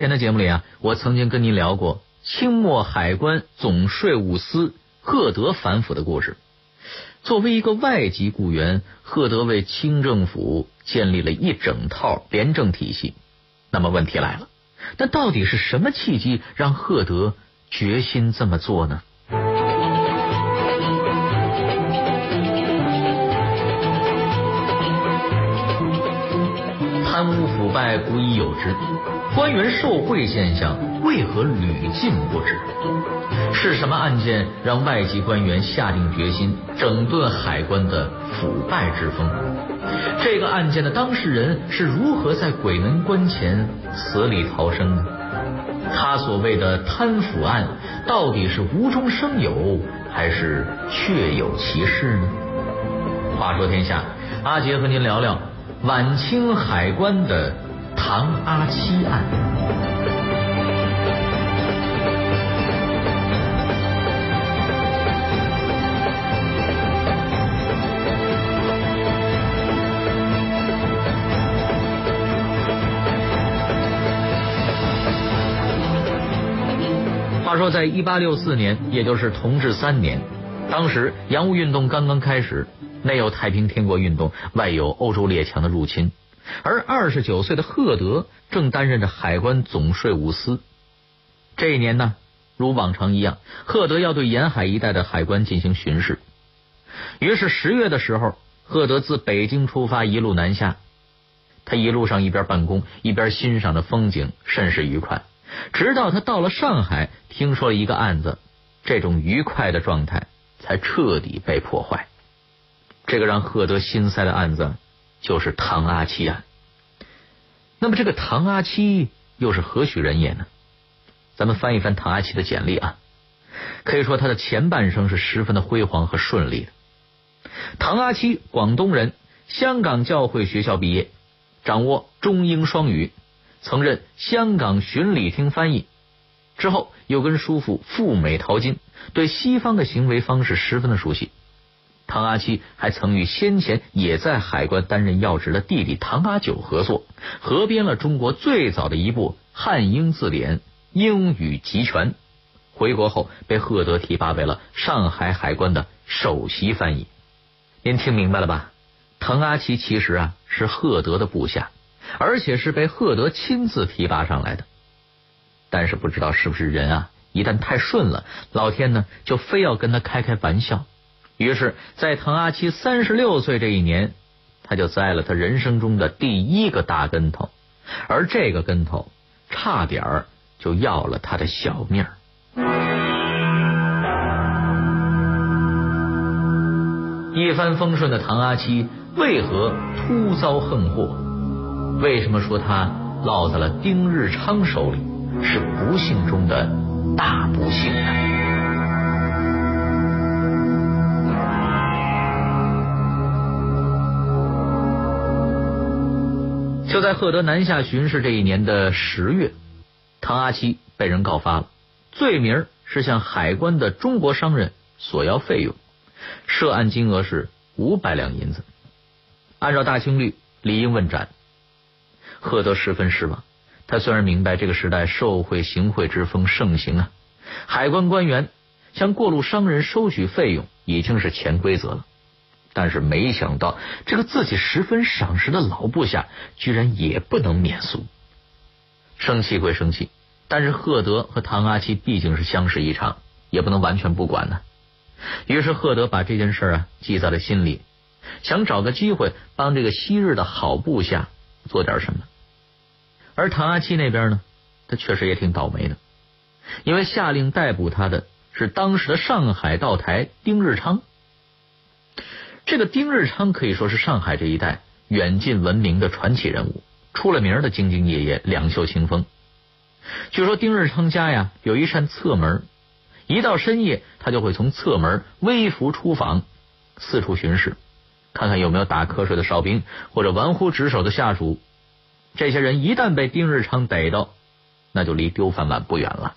前的节目里啊，我曾经跟您聊过清末海关总税务司贺德反腐的故事。作为一个外籍雇员，贺德为清政府建立了一整套廉政体系。那么问题来了，那到底是什么契机让贺德决心这么做呢？贪污腐败古已有之。官员受贿现象为何屡禁不止？是什么案件让外籍官员下定决心整顿海关的腐败之风？这个案件的当事人是如何在鬼门关前死里逃生的？他所谓的贪腐案到底是无中生有，还是确有其事呢？话说天下，阿杰和您聊聊晚清海关的。唐阿七案。话说，在一八六四年，也就是同治三年，当时洋务运动刚刚开始，内有太平天国运动，外有欧洲列强的入侵。而二十九岁的赫德正担任着海关总税务司。这一年呢，如往常一样，赫德要对沿海一带的海关进行巡视。于是十月的时候，赫德自北京出发，一路南下。他一路上一边办公，一边欣赏着风景，甚是愉快。直到他到了上海，听说了一个案子，这种愉快的状态才彻底被破坏。这个让赫德心塞的案子。就是唐阿七案。那么这个唐阿七又是何许人也呢？咱们翻一翻唐阿七的简历啊，可以说他的前半生是十分的辉煌和顺利的。唐阿七，广东人，香港教会学校毕业，掌握中英双语，曾任香港巡礼厅翻译，之后又跟叔父赴美淘金，对西方的行为方式十分的熟悉。唐阿七还曾与先前也在海关担任要职的弟弟唐阿九合作，合编了中国最早的一部汉英字典《英语集全》。回国后被赫德提拔为了上海海关的首席翻译。您听明白了吧？唐阿七其实啊是赫德的部下，而且是被赫德亲自提拔上来的。但是不知道是不是人啊，一旦太顺了，老天呢就非要跟他开开玩笑。于是，在唐阿七三十六岁这一年，他就栽了他人生中的第一个大跟头，而这个跟头差点儿就要了他的小命儿。一帆风顺的唐阿七为何突遭横祸？为什么说他落在了丁日昌手里是不幸中的大不幸呢？就在赫德南下巡视这一年的十月，唐阿七被人告发了，罪名是向海关的中国商人索要费用，涉案金额是五百两银子。按照大清律，理应问斩。赫德十分失望，他虽然明白这个时代受贿行贿之风盛行啊，海关官员向过路商人收取费用已经是潜规则了。但是没想到，这个自己十分赏识的老部下，居然也不能免俗。生气归生气，但是赫德和唐阿七毕竟是相识一场，也不能完全不管呢。于是赫德把这件事啊记在了心里，想找个机会帮这个昔日的好部下做点什么。而唐阿七那边呢，他确实也挺倒霉的，因为下令逮捕他的是当时的上海道台丁日昌。这个丁日昌可以说是上海这一带远近闻名的传奇人物，出了名的兢兢业业、两袖清风。据说丁日昌家呀有一扇侧门，一到深夜他就会从侧门微服出访，四处巡视，看看有没有打瞌睡的哨兵或者玩忽职守的下属。这些人一旦被丁日昌逮到，那就离丢饭碗不远了。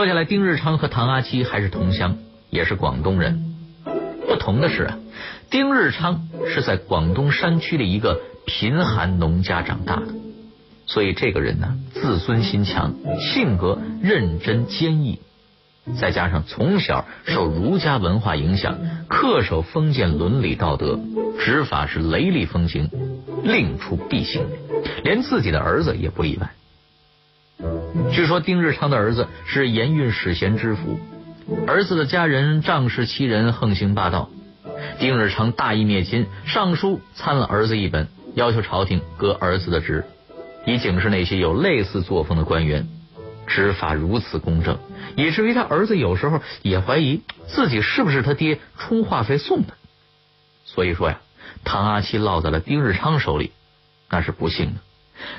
说起来，丁日昌和唐阿七还是同乡，也是广东人。不同的是，丁日昌是在广东山区的一个贫寒农家长大的，所以这个人呢，自尊心强，性格认真坚毅，再加上从小受儒家文化影响，恪守封建伦理道德，执法是雷厉风行，令出必行，连自己的儿子也不例外。据说丁日昌的儿子是盐运使贤知府。儿子的家人仗势欺人，横行霸道。丁日昌大义灭亲，上书参了儿子一本，要求朝廷革儿子的职，以警示那些有类似作风的官员。执法如此公正，以至于他儿子有时候也怀疑自己是不是他爹充话费送的。所以说呀，唐阿七落在了丁日昌手里，那是不幸的。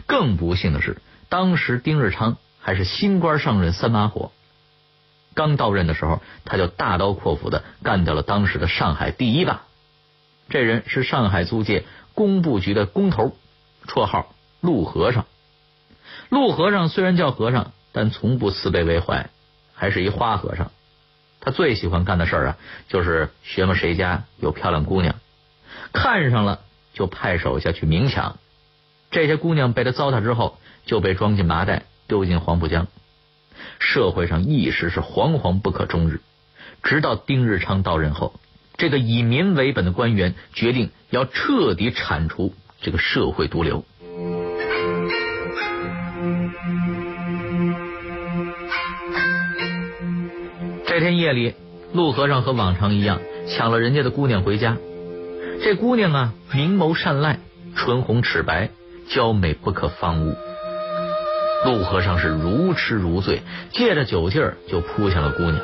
更不幸的是，当时丁日昌还是新官上任三把火。刚到任的时候，他就大刀阔斧的干掉了当时的上海第一霸。这人是上海租界工部局的工头，绰号陆和尚。陆和尚虽然叫和尚，但从不慈悲为怀，还是一花和尚。他最喜欢干的事儿啊，就是学摸谁家有漂亮姑娘，看上了就派手下去明抢。这些姑娘被他糟蹋之后，就被装进麻袋，丢进黄浦江。社会上一时是惶惶不可终日，直到丁日昌到任后，这个以民为本的官员决定要彻底铲除这个社会毒瘤。这天夜里，陆和尚和往常一样抢了人家的姑娘回家。这姑娘啊，明眸善睐，唇红齿白，娇美不可方物。陆和尚是如痴如醉，借着酒劲儿就扑向了姑娘。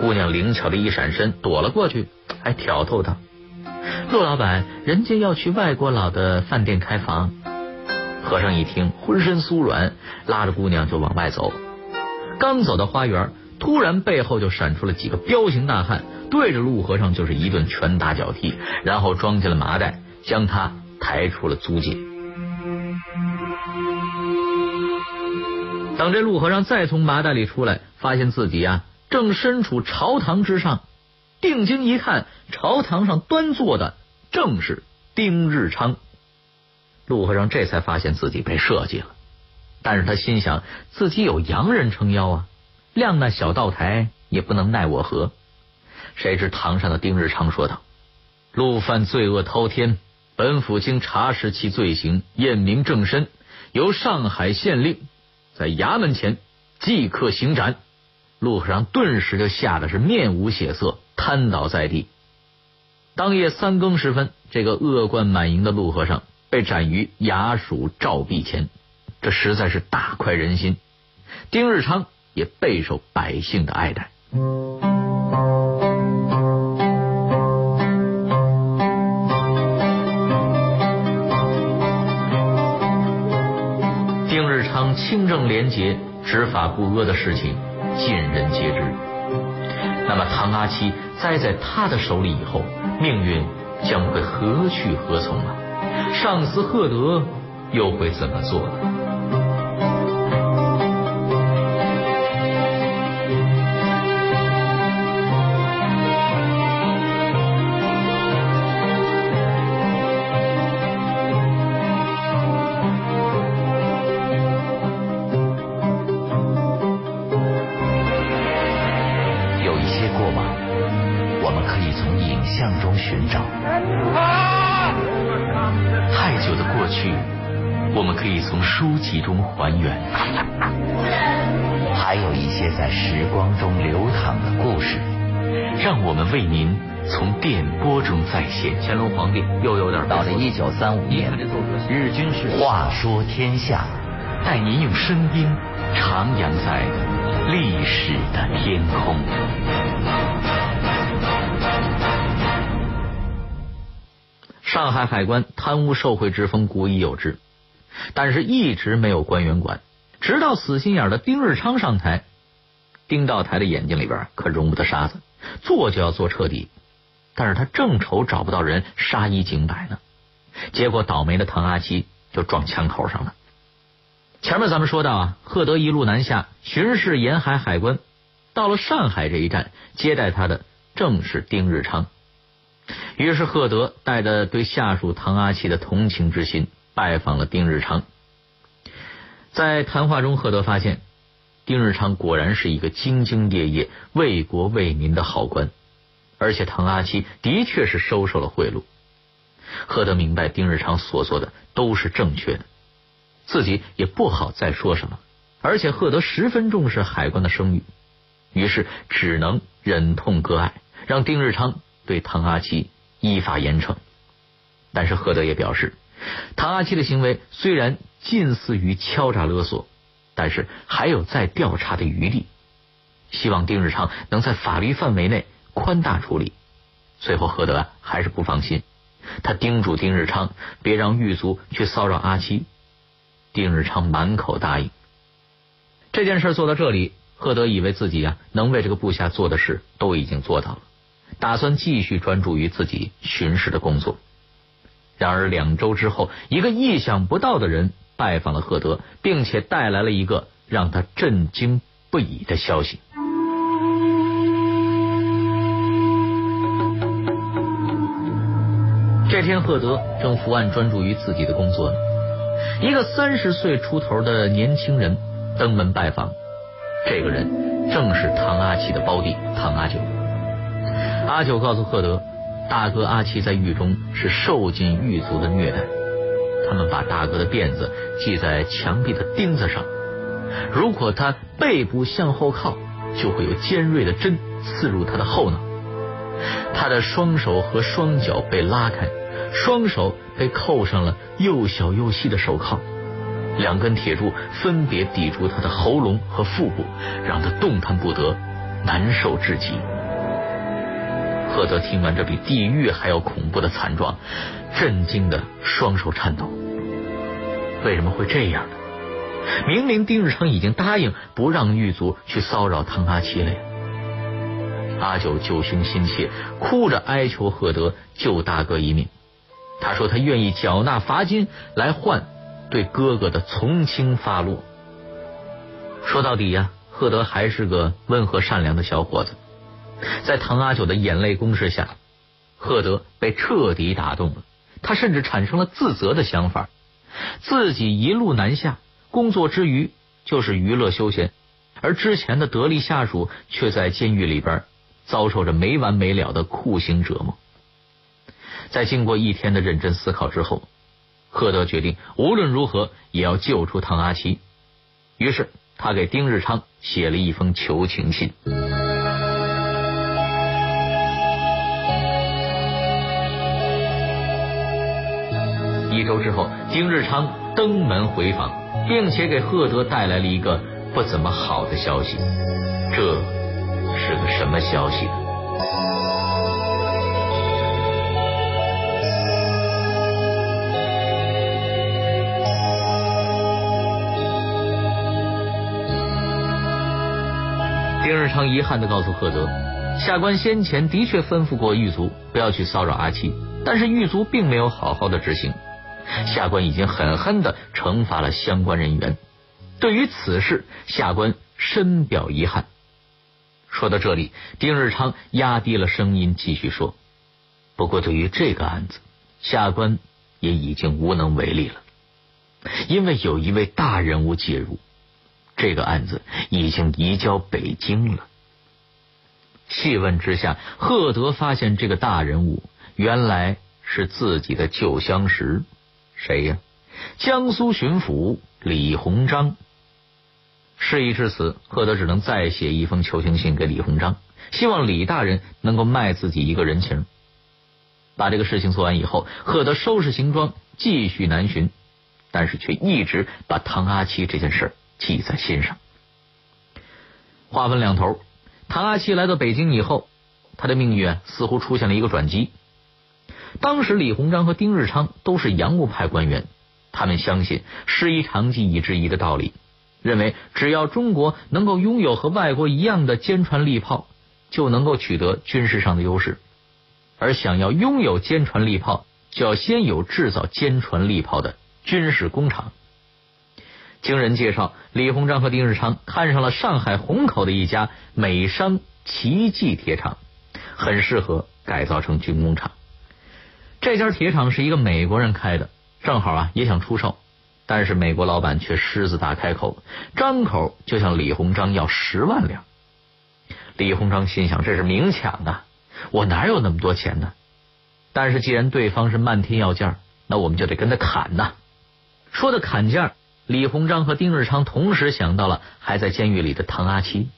姑娘灵巧的一闪身，躲了过去，还挑逗道：“陆老板，人家要去外国佬的饭店开房。”和尚一听，浑身酥软，拉着姑娘就往外走。刚走到花园，突然背后就闪出了几个彪形大汉，对着陆和尚就是一顿拳打脚踢，然后装进了麻袋，将他抬出了租界。等这陆和尚再从麻袋里出来，发现自己呀正身处朝堂之上，定睛一看，朝堂上端坐的正是丁日昌。陆和尚这才发现自己被设计了，但是他心想自己有洋人撑腰啊，亮那小道台也不能奈我何。谁知堂上的丁日昌说道：“陆犯罪恶滔天，本府经查实其罪行，验明正身，由上海县令。”在衙门前即刻行斩，陆和尚顿时就吓得是面无血色，瘫倒在地。当夜三更时分，这个恶贯满盈的陆和尚被斩于衙署照壁前，这实在是大快人心。丁日昌也备受百姓的爱戴。清正廉洁、执法不阿的事情，尽人皆知。那么唐阿七栽在他的手里以后，命运将会何去何从啊？上司赫德又会怎么做呢？集中还原，还有一些在时光中流淌的故事，让我们为您从电波中再现。乾隆皇帝又有点到了一九三五年，日军是话说天下，带您用声音徜徉在历史的天空。上海海关贪污受贿之风古已有之。但是，一直没有官员管，直到死心眼的丁日昌上台，丁道台的眼睛里边可容不得沙子，做就要做彻底。但是他正愁找不到人杀一儆百呢，结果倒霉的唐阿七就撞枪口上了。前面咱们说到啊，赫德一路南下巡视沿海海关，到了上海这一站，接待他的正是丁日昌。于是赫德带着对下属唐阿奇的同情之心，拜访了丁日昌。在谈话中，赫德发现丁日昌果然是一个兢兢业业、为国为民的好官，而且唐阿七的确是收受了贿赂。赫德明白丁日昌所做的都是正确的，自己也不好再说什么。而且赫德十分重视海关的声誉，于是只能忍痛割爱，让丁日昌对唐阿七依法严惩。但是赫德也表示，唐阿七的行为虽然近似于敲诈勒索，但是还有再调查的余地，希望丁日昌能在法律范围内宽大处理。最后，赫德还是不放心，他叮嘱丁日昌别让狱卒去骚扰阿七。丁日昌满口答应。这件事做到这里，赫德以为自己啊能为这个部下做的事都已经做到了，打算继续专注于自己巡视的工作。然而两周之后，一个意想不到的人拜访了赫德，并且带来了一个让他震惊不已的消息。这天，赫德正伏案专注于自己的工作呢，一个三十岁出头的年轻人。登门拜访，这个人正是唐阿奇的胞弟唐阿九。阿九告诉赫德，大哥阿奇在狱中是受尽狱卒的虐待，他们把大哥的辫子系在墙壁的钉子上，如果他背部向后靠，就会有尖锐的针刺入他的后脑。他的双手和双脚被拉开，双手被扣上了又小又细的手铐。两根铁柱分别抵住他的喉咙和腹部，让他动弹不得，难受至极。赫德听完这比地狱还要恐怖的惨状，震惊的双手颤抖。为什么会这样呢？明明丁日昌已经答应不让狱卒去骚扰唐阿七了呀！阿九救兄心切，哭着哀求赫德救大哥一命。他说他愿意缴纳罚金来换。对哥哥的从轻发落。说到底呀，赫德还是个温和善良的小伙子。在唐阿九的眼泪攻势下，赫德被彻底打动了。他甚至产生了自责的想法，自己一路南下，工作之余就是娱乐休闲，而之前的得力下属却在监狱里边遭受着没完没了的酷刑折磨。在经过一天的认真思考之后。赫德决定无论如何也要救出唐阿七，于是他给丁日昌写了一封求情信。一周之后，丁日昌登门回访，并且给赫德带来了一个不怎么好的消息。这是个什么消息？丁日昌遗憾的告诉赫德，下官先前的确吩咐过狱卒不要去骚扰阿七，但是狱卒并没有好好的执行，下官已经狠狠的惩罚了相关人员。对于此事，下官深表遗憾。说到这里，丁日昌压低了声音继续说：“不过对于这个案子，下官也已经无能为力了，因为有一位大人物介入。”这个案子已经移交北京了。细问之下，赫德发现这个大人物原来是自己的旧相识，谁呀？江苏巡抚李鸿章。事已至此，赫德只能再写一封求情信给李鸿章，希望李大人能够卖自己一个人情。把这个事情做完以后，赫德收拾行装继续南巡，但是却一直把唐阿七这件事记在心上。话分两头，唐阿七来到北京以后，他的命运似乎出现了一个转机。当时李鸿章和丁日昌都是洋务派官员，他们相信“师夷长技以制夷”的道理，认为只要中国能够拥有和外国一样的坚船利炮，就能够取得军事上的优势。而想要拥有坚船利炮，就要先有制造坚船利炮的军事工厂。经人介绍，李鸿章和丁日昌看上了上海虹口的一家美商奇迹铁厂，很适合改造成军工厂。这家铁厂是一个美国人开的，正好啊也想出售，但是美国老板却狮子大开口，张口就向李鸿章要十万两。李鸿章心想，这是明抢啊，我哪有那么多钱呢？但是既然对方是漫天要价，那我们就得跟他砍呐。说的砍价，李鸿章和丁日昌同时想到了还在监狱里的唐阿七。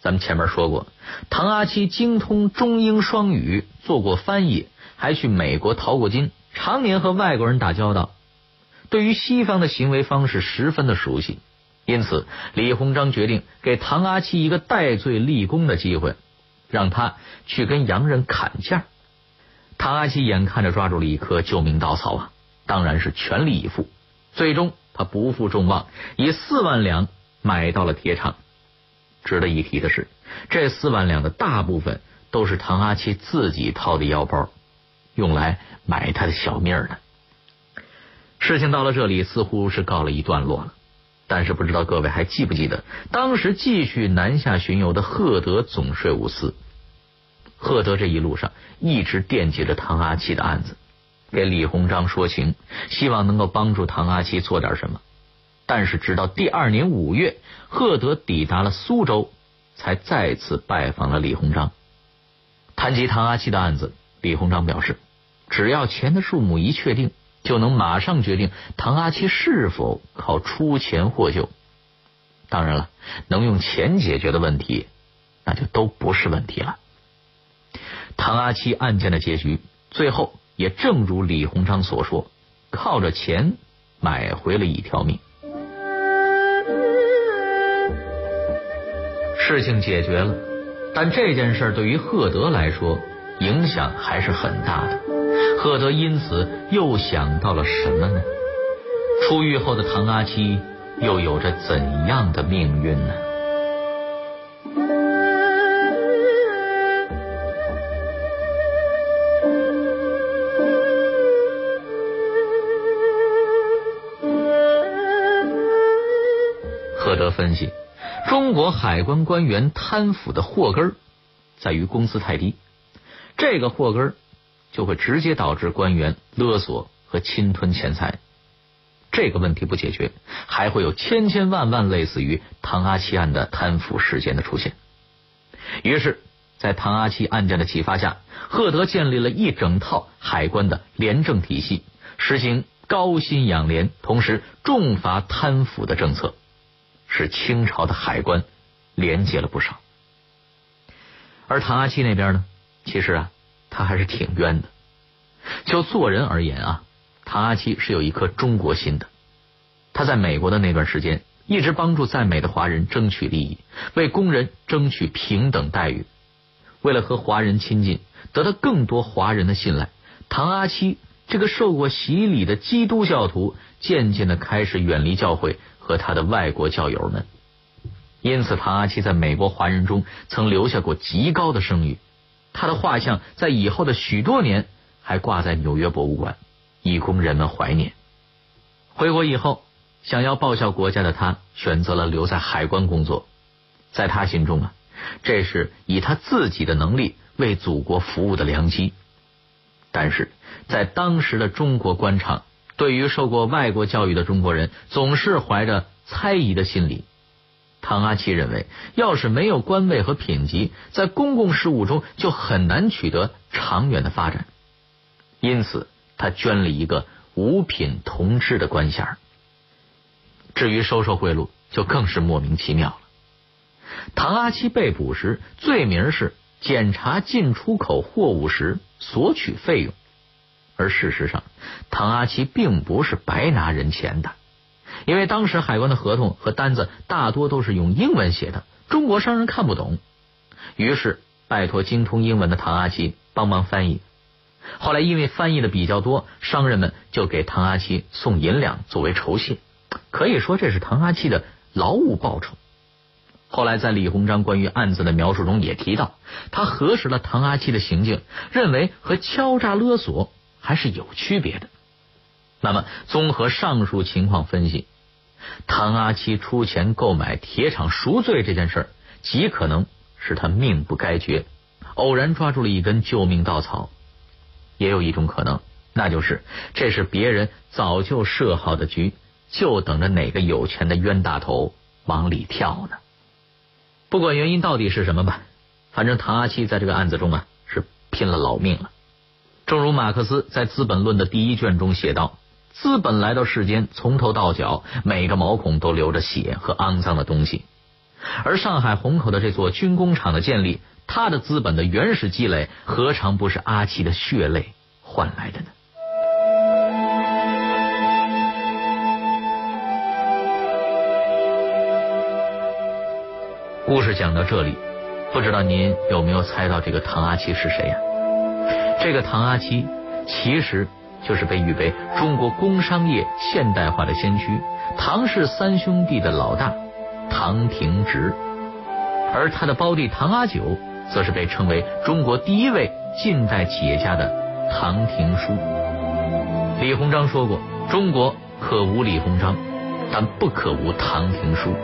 咱们前面说过，唐阿七精通中英双语，做过翻译，还去美国淘过金，常年和外国人打交道，对于西方的行为方式十分的熟悉。因此，李鸿章决定给唐阿七一个戴罪立功的机会，让他去跟洋人砍价。唐阿七眼看着抓住了一颗救命稻草啊，当然是全力以赴。最终，他不负众望，以四万两买到了铁厂。值得一提的是，这四万两的大部分都是唐阿七自己掏的腰包，用来买他的小命的。事情到了这里，似乎是告了一段落了。但是不知道各位还记不记得，当时继续南下巡游的赫德总税务司，赫德这一路上一直惦记着唐阿七的案子，给李鸿章说情，希望能够帮助唐阿七做点什么。但是直到第二年五月，赫德抵达了苏州，才再次拜访了李鸿章。谈及唐阿七的案子，李鸿章表示，只要钱的数目一确定，就能马上决定唐阿七是否靠出钱获救。当然了，能用钱解决的问题，那就都不是问题了。唐阿七案件的结局，最后也正如李鸿章所说，靠着钱买回了一条命。事情解决了，但这件事对于赫德来说影响还是很大的。赫德因此又想到了什么呢？出狱后的唐阿七又有着怎样的命运呢？赫德分析。中国海关官员贪腐的祸根在于工资太低，这个祸根就会直接导致官员勒索和侵吞钱财。这个问题不解决，还会有千千万万类似于唐阿七案的贪腐事件的出现。于是，在唐阿七案件的启发下，赫德建立了一整套海关的廉政体系，实行高薪养廉，同时重罚贪腐的政策。使清朝的海关廉洁了不少，而唐阿七那边呢，其实啊，他还是挺冤的。就做人而言啊，唐阿七是有一颗中国心的。他在美国的那段时间，一直帮助在美的华人争取利益，为工人争取平等待遇。为了和华人亲近，得到更多华人的信赖，唐阿七这个受过洗礼的基督教徒，渐渐的开始远离教会。和他的外国教友们，因此唐阿七在美国华人中曾留下过极高的声誉。他的画像在以后的许多年还挂在纽约博物馆，以供人们怀念。回国以后，想要报效国家的他选择了留在海关工作。在他心中啊，这是以他自己的能力为祖国服务的良机。但是在当时的中国官场。对于受过外国教育的中国人，总是怀着猜疑的心理。唐阿七认为，要是没有官位和品级，在公共事务中就很难取得长远的发展。因此，他捐了一个五品同知的官衔。至于收受贿赂，就更是莫名其妙了。唐阿七被捕时，罪名是检查进出口货物时索取费用。而事实上，唐阿七并不是白拿人钱的，因为当时海关的合同和单子大多都是用英文写的，中国商人看不懂，于是拜托精通英文的唐阿七帮忙翻译。后来因为翻译的比较多，商人们就给唐阿七送银两作为酬谢，可以说这是唐阿七的劳务报酬。后来在李鸿章关于案子的描述中也提到，他核实了唐阿七的行径，认为和敲诈勒索。还是有区别的。那么，综合上述情况分析，唐阿七出钱购买铁厂赎罪这件事儿，极可能是他命不该绝，偶然抓住了一根救命稻草。也有一种可能，那就是这是别人早就设好的局，就等着哪个有钱的冤大头往里跳呢。不管原因到底是什么吧，反正唐阿七在这个案子中啊是拼了老命了。正如马克思在《资本论》的第一卷中写道：“资本来到世间，从头到脚每个毛孔都流着血和肮脏的东西。”而上海虹口的这座军工厂的建立，它的资本的原始积累，何尝不是阿七的血泪换来的呢？故事讲到这里，不知道您有没有猜到这个唐阿七是谁呀？这个唐阿七其实就是被誉为中国工商业现代化的先驱，唐氏三兄弟的老大唐廷直，而他的胞弟唐阿九，则是被称为中国第一位近代企业家的唐廷枢。李鸿章说过：“中国可无李鸿章，但不可无唐廷枢。”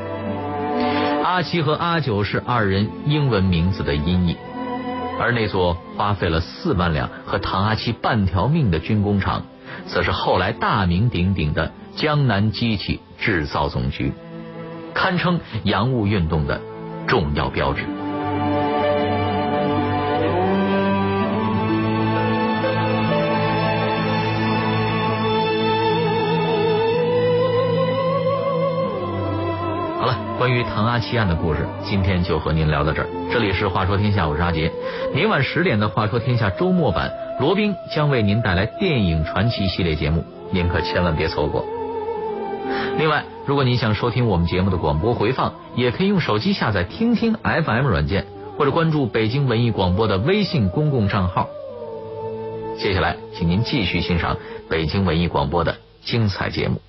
阿七和阿九是二人英文名字的音译，而那座花费了四万两和唐阿七半条命的军工厂，则是后来大名鼎鼎的江南机器制造总局，堪称洋务运动的重要标志。关于唐阿七案的故事，今天就和您聊到这儿。这里是《话说天下》，我是阿杰。明晚十点的《话说天下》周末版，罗宾将为您带来电影传奇系列节目，您可千万别错过。另外，如果您想收听我们节目的广播回放，也可以用手机下载听听 FM 软件，或者关注北京文艺广播的微信公共账号。接下来，请您继续欣赏北京文艺广播的精彩节目。